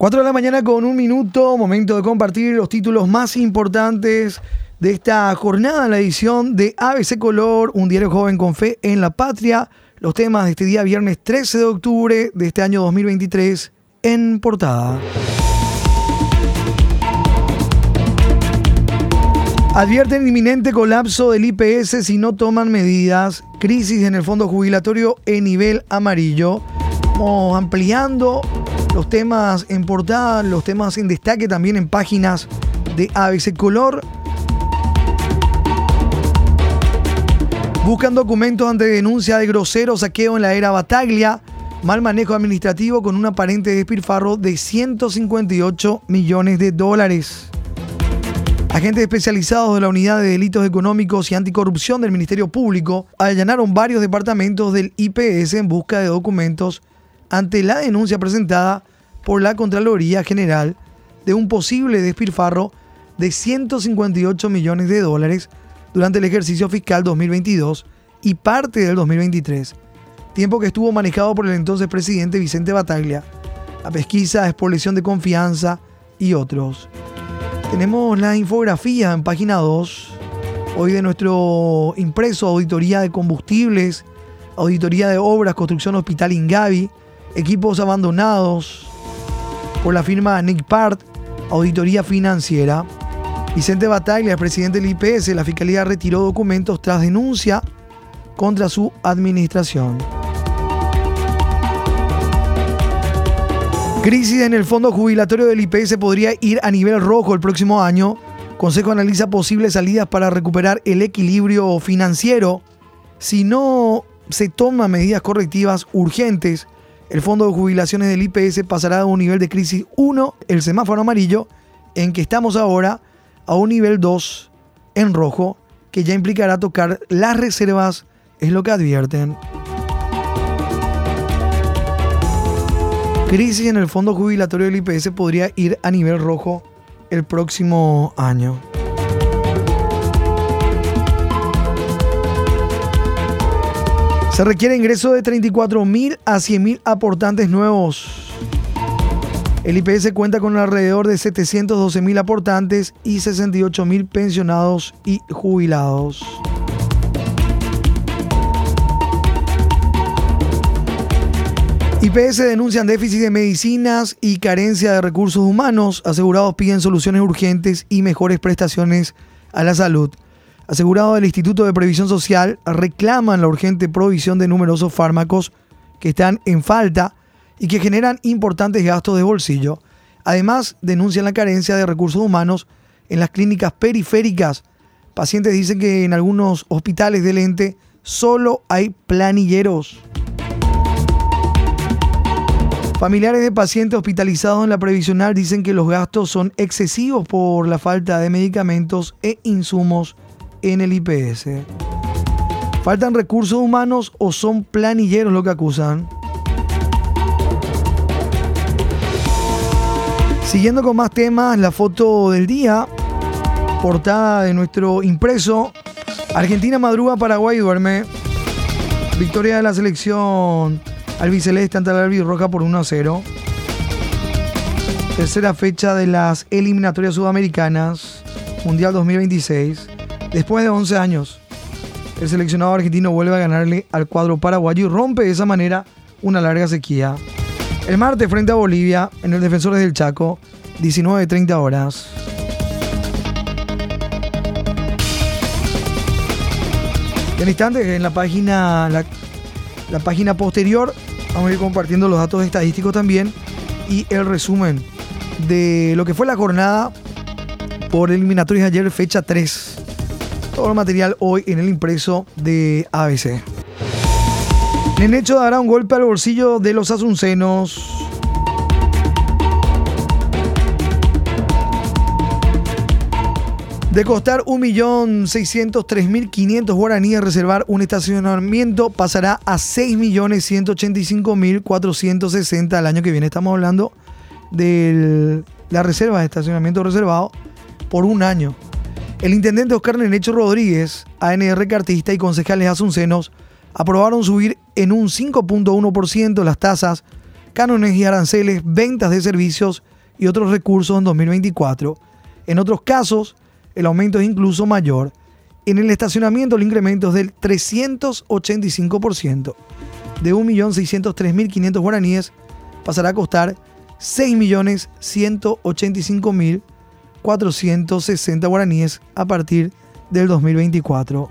4 de la mañana con un minuto, momento de compartir los títulos más importantes de esta jornada en la edición de ABC Color, un diario joven con fe en la patria. Los temas de este día, viernes 13 de octubre de este año 2023, en portada. Advierten inminente colapso del IPS si no toman medidas. Crisis en el fondo jubilatorio en nivel amarillo. Vamos ampliando los temas en portada, los temas en destaque también en páginas de ABC Color. Buscan documentos ante denuncia de grosero saqueo en la era Bataglia. Mal manejo administrativo con un aparente despilfarro de 158 millones de dólares. Agentes especializados de la Unidad de Delitos Económicos y Anticorrupción del Ministerio Público allanaron varios departamentos del IPS en busca de documentos ante la denuncia presentada por la Contraloría General de un posible despilfarro de 158 millones de dólares durante el ejercicio fiscal 2022 y parte del 2023, tiempo que estuvo manejado por el entonces presidente Vicente Bataglia. La pesquisa es por de confianza y otros. Tenemos la infografía en página 2, hoy de nuestro impreso Auditoría de Combustibles, Auditoría de Obras, Construcción Hospital Ingavi, equipos abandonados por la firma Nick Part, Auditoría Financiera. Vicente Bataglia, presidente del IPS, la Fiscalía retiró documentos tras denuncia contra su administración. Crisis en el fondo jubilatorio del IPS podría ir a nivel rojo el próximo año. Consejo analiza posibles salidas para recuperar el equilibrio financiero. Si no se toman medidas correctivas urgentes, el fondo de jubilaciones del IPS pasará de un nivel de crisis 1, el semáforo amarillo, en que estamos ahora, a un nivel 2 en rojo, que ya implicará tocar las reservas, es lo que advierten. Crisis en el fondo jubilatorio del IPS podría ir a nivel rojo el próximo año. Se requiere ingreso de 34.000 a 100.000 aportantes nuevos. El IPS cuenta con alrededor de 712.000 aportantes y 68.000 pensionados y jubilados. IPS denuncian déficit de medicinas y carencia de recursos humanos. Asegurados piden soluciones urgentes y mejores prestaciones a la salud asegurados del Instituto de Previsión Social reclaman la urgente provisión de numerosos fármacos que están en falta y que generan importantes gastos de bolsillo. Además, denuncian la carencia de recursos humanos en las clínicas periféricas. Pacientes dicen que en algunos hospitales del ente solo hay planilleros. Familiares de pacientes hospitalizados en la previsional dicen que los gastos son excesivos por la falta de medicamentos e insumos en el IPS. ¿Faltan recursos humanos o son planilleros lo que acusan? Siguiendo con más temas, la foto del día, portada de nuestro impreso. Argentina madruga, Paraguay duerme. Victoria de la selección albiceleste ante la albirroja por 1 a 0. Tercera fecha de las eliminatorias sudamericanas, Mundial 2026. Después de 11 años, el seleccionado argentino vuelve a ganarle al cuadro paraguayo y rompe de esa manera una larga sequía. El martes frente a Bolivia, en el Defensores del Chaco, 19.30 horas. En instantes, en la página, la, la página posterior, vamos a ir compartiendo los datos estadísticos también y el resumen de lo que fue la jornada por eliminatorias ayer, fecha 3 todo el material hoy en el impreso de ABC. Nenecho dará un golpe al bolsillo de los asuncenos. De costar 1.603.500 guaraníes reservar un estacionamiento, pasará a 6.185.460 el año que viene. Estamos hablando de la reserva de estacionamiento reservado por un año. El intendente Oscar Nenecho Rodríguez, ANR Cartista y concejales asuncenos aprobaron subir en un 5.1% las tasas cánones y aranceles, ventas de servicios y otros recursos en 2024. En otros casos, el aumento es incluso mayor. En el estacionamiento el incremento es del 385%. De 1.603.500 guaraníes pasará a costar 6.185.460 guaraníes a partir del 2024.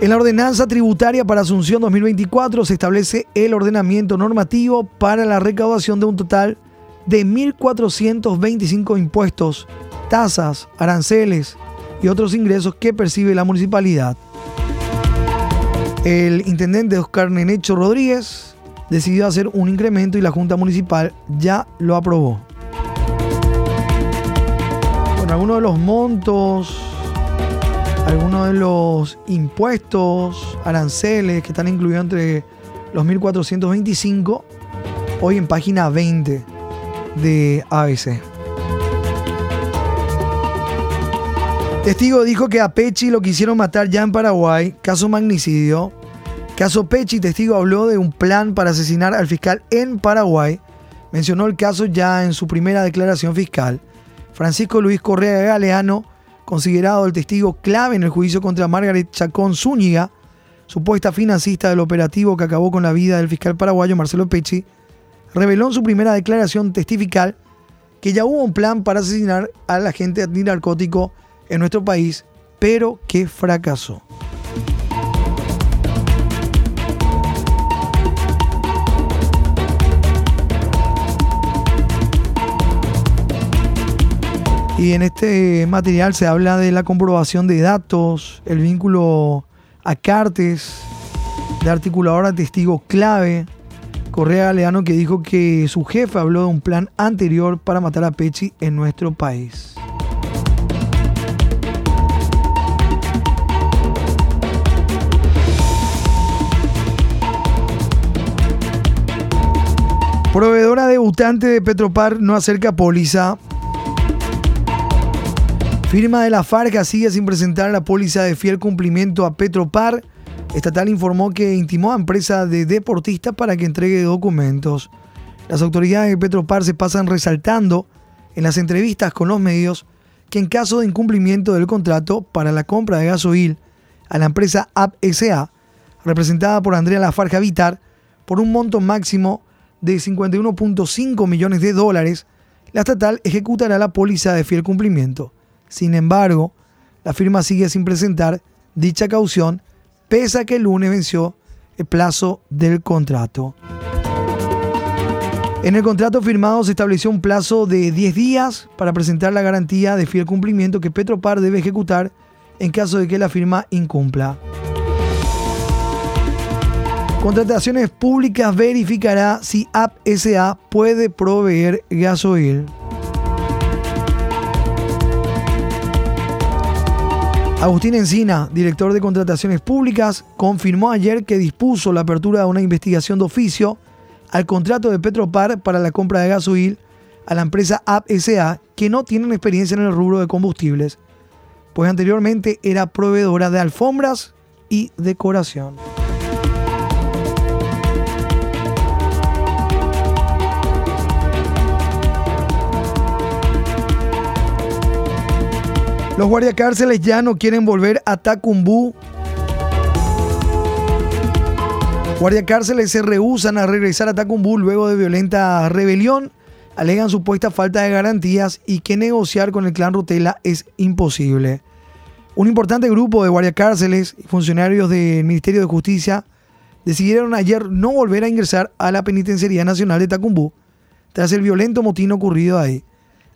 En la ordenanza tributaria para Asunción 2024 se establece el ordenamiento normativo para la recaudación de un total de 1.425 impuestos, tasas, aranceles y otros ingresos que percibe la municipalidad. El intendente Oscar Nenecho Rodríguez decidió hacer un incremento y la Junta Municipal ya lo aprobó. Bueno, algunos de los montos, algunos de los impuestos, aranceles que están incluidos entre los 1425, hoy en página 20 de ABC. Testigo dijo que a Pechi lo quisieron matar ya en Paraguay, caso magnicidio. Caso Pechi, testigo habló de un plan para asesinar al fiscal en Paraguay. Mencionó el caso ya en su primera declaración fiscal. Francisco Luis Correa Galeano, considerado el testigo clave en el juicio contra Margaret Chacón Zúñiga, supuesta financista del operativo que acabó con la vida del fiscal paraguayo Marcelo Pechi, reveló en su primera declaración testifical que ya hubo un plan para asesinar al agente antinarcótico en nuestro país, pero que fracasó. Y en este material se habla de la comprobación de datos, el vínculo a Cartes, de articulador a testigo clave, Correa Galeano que dijo que su jefe habló de un plan anterior para matar a Pechi en nuestro país. Proveedora debutante de Petropar no acerca póliza. Firma de la Farca sigue sin presentar la póliza de fiel cumplimiento a Petropar. Estatal informó que intimó a empresa de deportistas para que entregue documentos. Las autoridades de Petropar se pasan resaltando en las entrevistas con los medios que en caso de incumplimiento del contrato para la compra de gasoil a la empresa APSA, representada por Andrea Lafarja Vitar, por un monto máximo de 51.5 millones de dólares, la estatal ejecutará la póliza de fiel cumplimiento. Sin embargo, la firma sigue sin presentar dicha caución, pese a que el lunes venció el plazo del contrato. En el contrato firmado se estableció un plazo de 10 días para presentar la garantía de fiel cumplimiento que Petropar debe ejecutar en caso de que la firma incumpla. Contrataciones Públicas verificará si AppSA puede proveer gasoil. Agustín Encina, director de Contrataciones Públicas, confirmó ayer que dispuso la apertura de una investigación de oficio al contrato de Petropar para la compra de gasoil a la empresa AppSA, que no tienen experiencia en el rubro de combustibles, pues anteriormente era proveedora de alfombras y decoración. Los guardiacárceles ya no quieren volver a Tacumbú. Guardiacárceles se rehusan a regresar a Tacumbú luego de violenta rebelión. Alegan supuesta falta de garantías y que negociar con el clan Rotela es imposible. Un importante grupo de guardiacárceles y funcionarios del Ministerio de Justicia decidieron ayer no volver a ingresar a la Penitenciaría Nacional de Tacumbú tras el violento motín ocurrido ahí.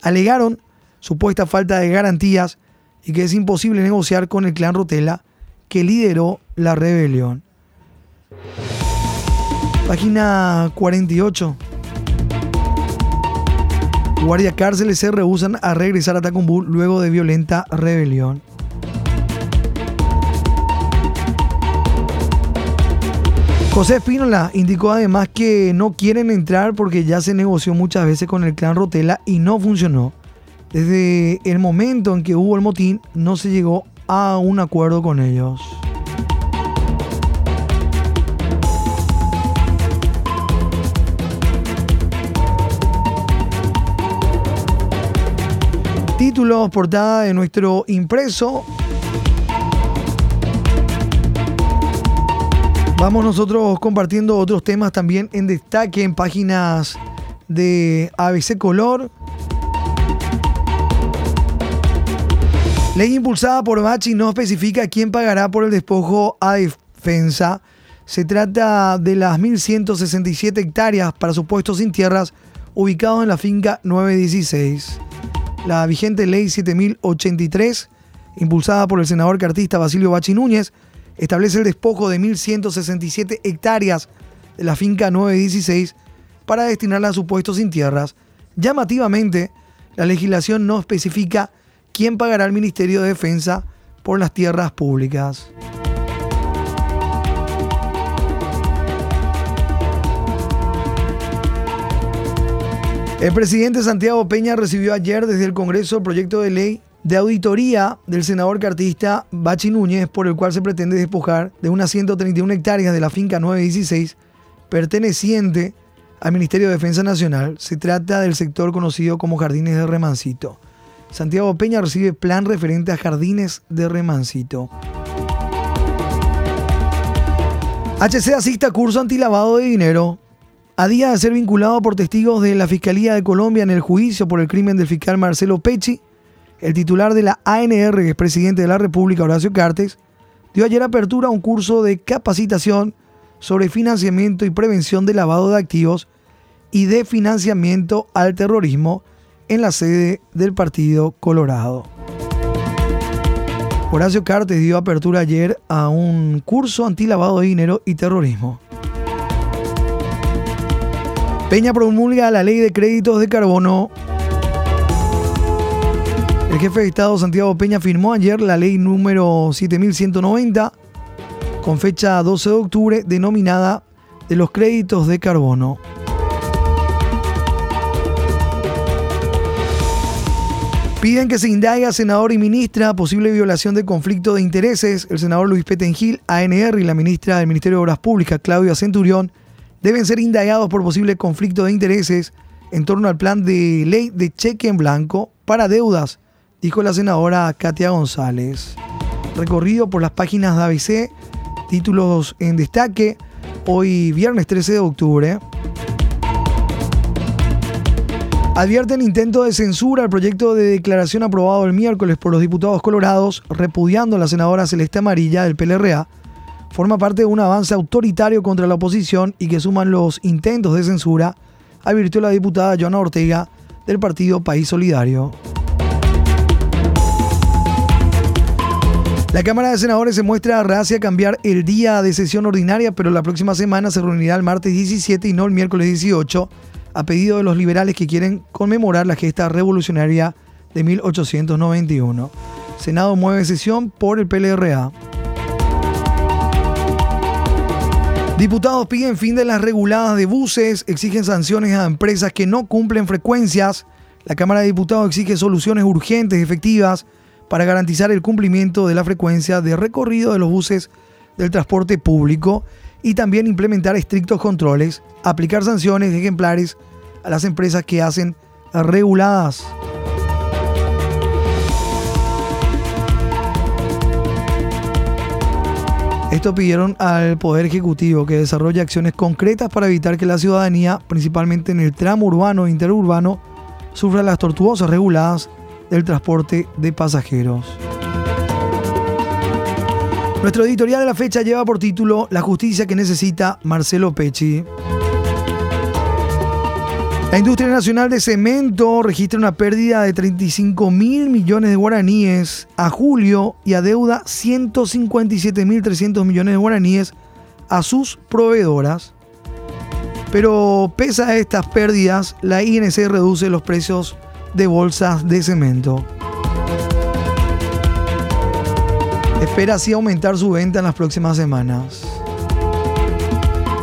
Alegaron supuesta falta de garantías y que es imposible negociar con el clan Rotela que lideró la rebelión. Página 48. Guardia cárceles se rehusan a regresar a Tacumbú luego de violenta rebelión. José Espínola indicó además que no quieren entrar porque ya se negoció muchas veces con el clan Rotela y no funcionó. Desde el momento en que hubo el motín, no se llegó a un acuerdo con ellos. Títulos, portada de nuestro impreso. Vamos nosotros compartiendo otros temas también en destaque en páginas de ABC Color. Ley impulsada por Bachi no especifica quién pagará por el despojo a defensa. Se trata de las 1.167 hectáreas para supuestos sin tierras ubicados en la finca 916. La vigente ley 7083, impulsada por el senador cartista Basilio Bachi Núñez, establece el despojo de 1.167 hectáreas de la finca 916 para destinarla a supuestos sin tierras. Llamativamente, la legislación no especifica quién pagará al Ministerio de Defensa por las tierras públicas. El presidente Santiago Peña recibió ayer desde el Congreso el proyecto de ley de auditoría del senador cartista Bachi Núñez, por el cual se pretende despojar de unas 131 hectáreas de la finca 916 perteneciente al Ministerio de Defensa Nacional. Se trata del sector conocido como Jardines de Remancito. Santiago Peña recibe plan referente a Jardines de Remancito. HC asista curso antilavado de dinero. A día de ser vinculado por testigos de la Fiscalía de Colombia en el juicio por el crimen del fiscal Marcelo Pecci, el titular de la ANR, que es presidente de la República, Horacio Cartes, dio ayer apertura a un curso de capacitación sobre financiamiento y prevención de lavado de activos y de financiamiento al terrorismo en la sede del Partido Colorado. Horacio Cartes dio apertura ayer a un curso antilavado de dinero y terrorismo. Peña promulga la ley de créditos de carbono. El jefe de Estado Santiago Peña firmó ayer la ley número 7190 con fecha 12 de octubre denominada de los créditos de carbono. Piden que se indague a senador y ministra posible violación de conflicto de intereses. El senador Luis Petengil, ANR y la ministra del Ministerio de Obras Públicas, Claudia Centurión, deben ser indagados por posible conflicto de intereses en torno al plan de ley de cheque en blanco para deudas, dijo la senadora Katia González. Recorrido por las páginas de ABC, títulos en destaque, hoy viernes 13 de octubre. Advierten intento de censura al proyecto de declaración aprobado el miércoles por los diputados colorados, repudiando a la senadora Celeste Amarilla del PLRA forma parte de un avance autoritario contra la oposición y que suman los intentos de censura, advirtió la diputada Joana Ortega del partido País Solidario. La Cámara de Senadores se muestra reacia a cambiar el día de sesión ordinaria, pero la próxima semana se reunirá el martes 17 y no el miércoles 18, a pedido de los liberales que quieren conmemorar la gesta revolucionaria de 1891. Senado mueve sesión por el PLRA. Diputados piden fin de las reguladas de buses, exigen sanciones a empresas que no cumplen frecuencias. La Cámara de Diputados exige soluciones urgentes y efectivas para garantizar el cumplimiento de la frecuencia de recorrido de los buses del transporte público y también implementar estrictos controles, aplicar sanciones ejemplares a las empresas que hacen reguladas. Esto pidieron al Poder Ejecutivo que desarrolle acciones concretas para evitar que la ciudadanía, principalmente en el tramo urbano e interurbano, sufra las tortuosas reguladas del transporte de pasajeros. Nuestro editorial de la fecha lleva por título La justicia que necesita Marcelo Pecci. La industria nacional de cemento registra una pérdida de 35 mil millones de guaraníes a julio y adeuda 157 mil 300 millones de guaraníes a sus proveedoras. Pero pese a estas pérdidas, la INC reduce los precios de bolsas de cemento. Espera así aumentar su venta en las próximas semanas.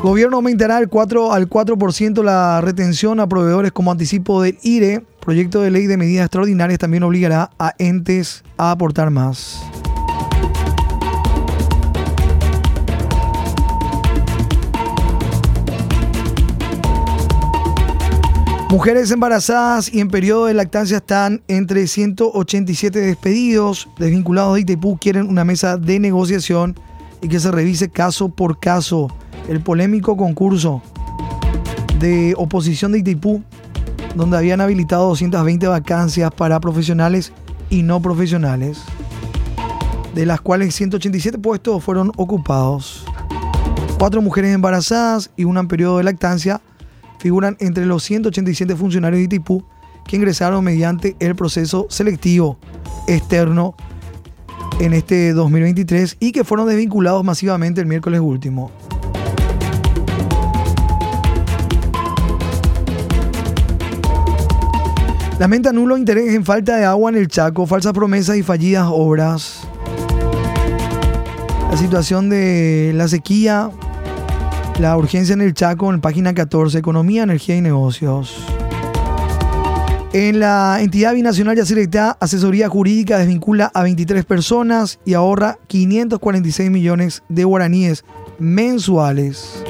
Gobierno aumentará al 4, al 4% la retención a proveedores como anticipo del IRE. Proyecto de ley de medidas extraordinarias también obligará a entes a aportar más. Mujeres embarazadas y en periodo de lactancia están entre 187 despedidos. Desvinculados de Itaipú quieren una mesa de negociación y que se revise caso por caso. El polémico concurso de oposición de Itaipú, donde habían habilitado 220 vacancias para profesionales y no profesionales, de las cuales 187 puestos fueron ocupados. Cuatro mujeres embarazadas y una en periodo de lactancia figuran entre los 187 funcionarios de Itipú que ingresaron mediante el proceso selectivo externo en este 2023 y que fueron desvinculados masivamente el miércoles último. Lamenta nulo interés en falta de agua en el Chaco, falsas promesas y fallidas obras. La situación de la sequía la urgencia en el Chaco, en página 14, Economía, Energía y Negocios. En la entidad binacional ya selecta asesoría jurídica desvincula a 23 personas y ahorra 546 millones de guaraníes mensuales.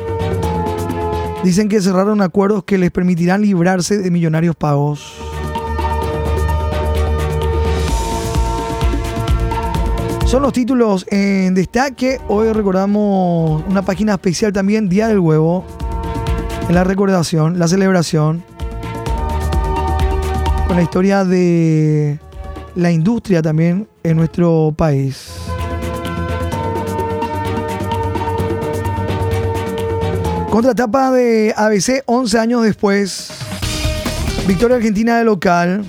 Dicen que cerraron acuerdos que les permitirán librarse de millonarios pagos. Son los títulos en destaque. Hoy recordamos una página especial también, Día del Huevo. En la recordación, la celebración. Con la historia de la industria también en nuestro país. Contratapa de ABC 11 años después. Victoria Argentina de local.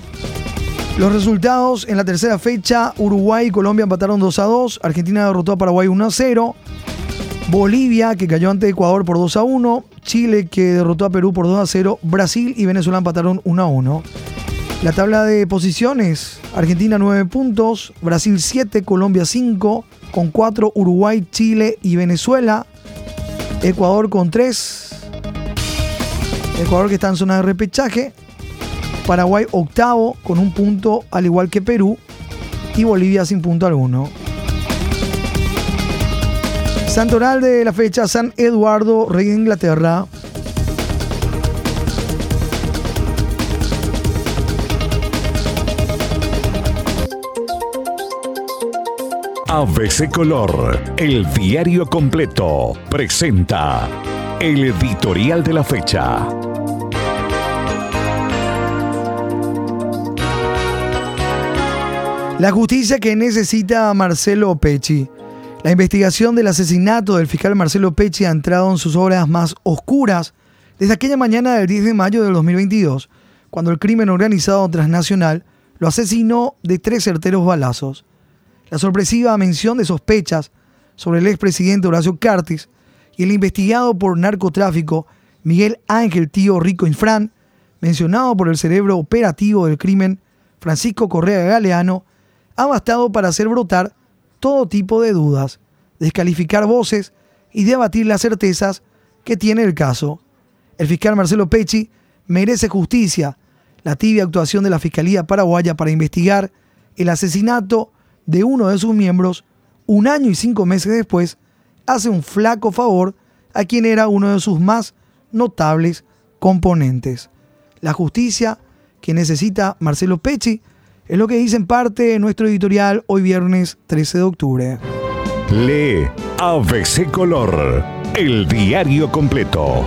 Los resultados en la tercera fecha, Uruguay y Colombia empataron 2 a 2, Argentina derrotó a Paraguay 1 a 0, Bolivia que cayó ante Ecuador por 2 a 1, Chile que derrotó a Perú por 2 a 0, Brasil y Venezuela empataron 1 a 1. La tabla de posiciones, Argentina 9 puntos, Brasil 7, Colombia 5, con 4 Uruguay, Chile y Venezuela, Ecuador con 3, Ecuador que está en zona de repechaje, Paraguay octavo con un punto al igual que Perú y Bolivia sin punto alguno. Santoral de la fecha San Eduardo, Rey de Inglaterra. ABC Color, el diario completo, presenta el editorial de la fecha. La justicia que necesita Marcelo Pecci. La investigación del asesinato del fiscal Marcelo Pecci ha entrado en sus horas más oscuras desde aquella mañana del 10 de mayo del 2022, cuando el crimen organizado transnacional lo asesinó de tres certeros balazos. La sorpresiva mención de sospechas sobre el expresidente Horacio Cartes y el investigado por narcotráfico Miguel Ángel Tío Rico Infran, mencionado por el cerebro operativo del crimen Francisco Correa Galeano, ha bastado para hacer brotar todo tipo de dudas, descalificar voces y debatir las certezas que tiene el caso. El fiscal Marcelo Pecci merece justicia, la tibia actuación de la Fiscalía Paraguaya para investigar el asesinato de uno de sus miembros un año y cinco meses después hace un flaco favor a quien era uno de sus más notables componentes. La justicia que necesita Marcelo Pecci es lo que dice en parte nuestro editorial hoy viernes 13 de octubre. Lee ABC Color, el diario completo.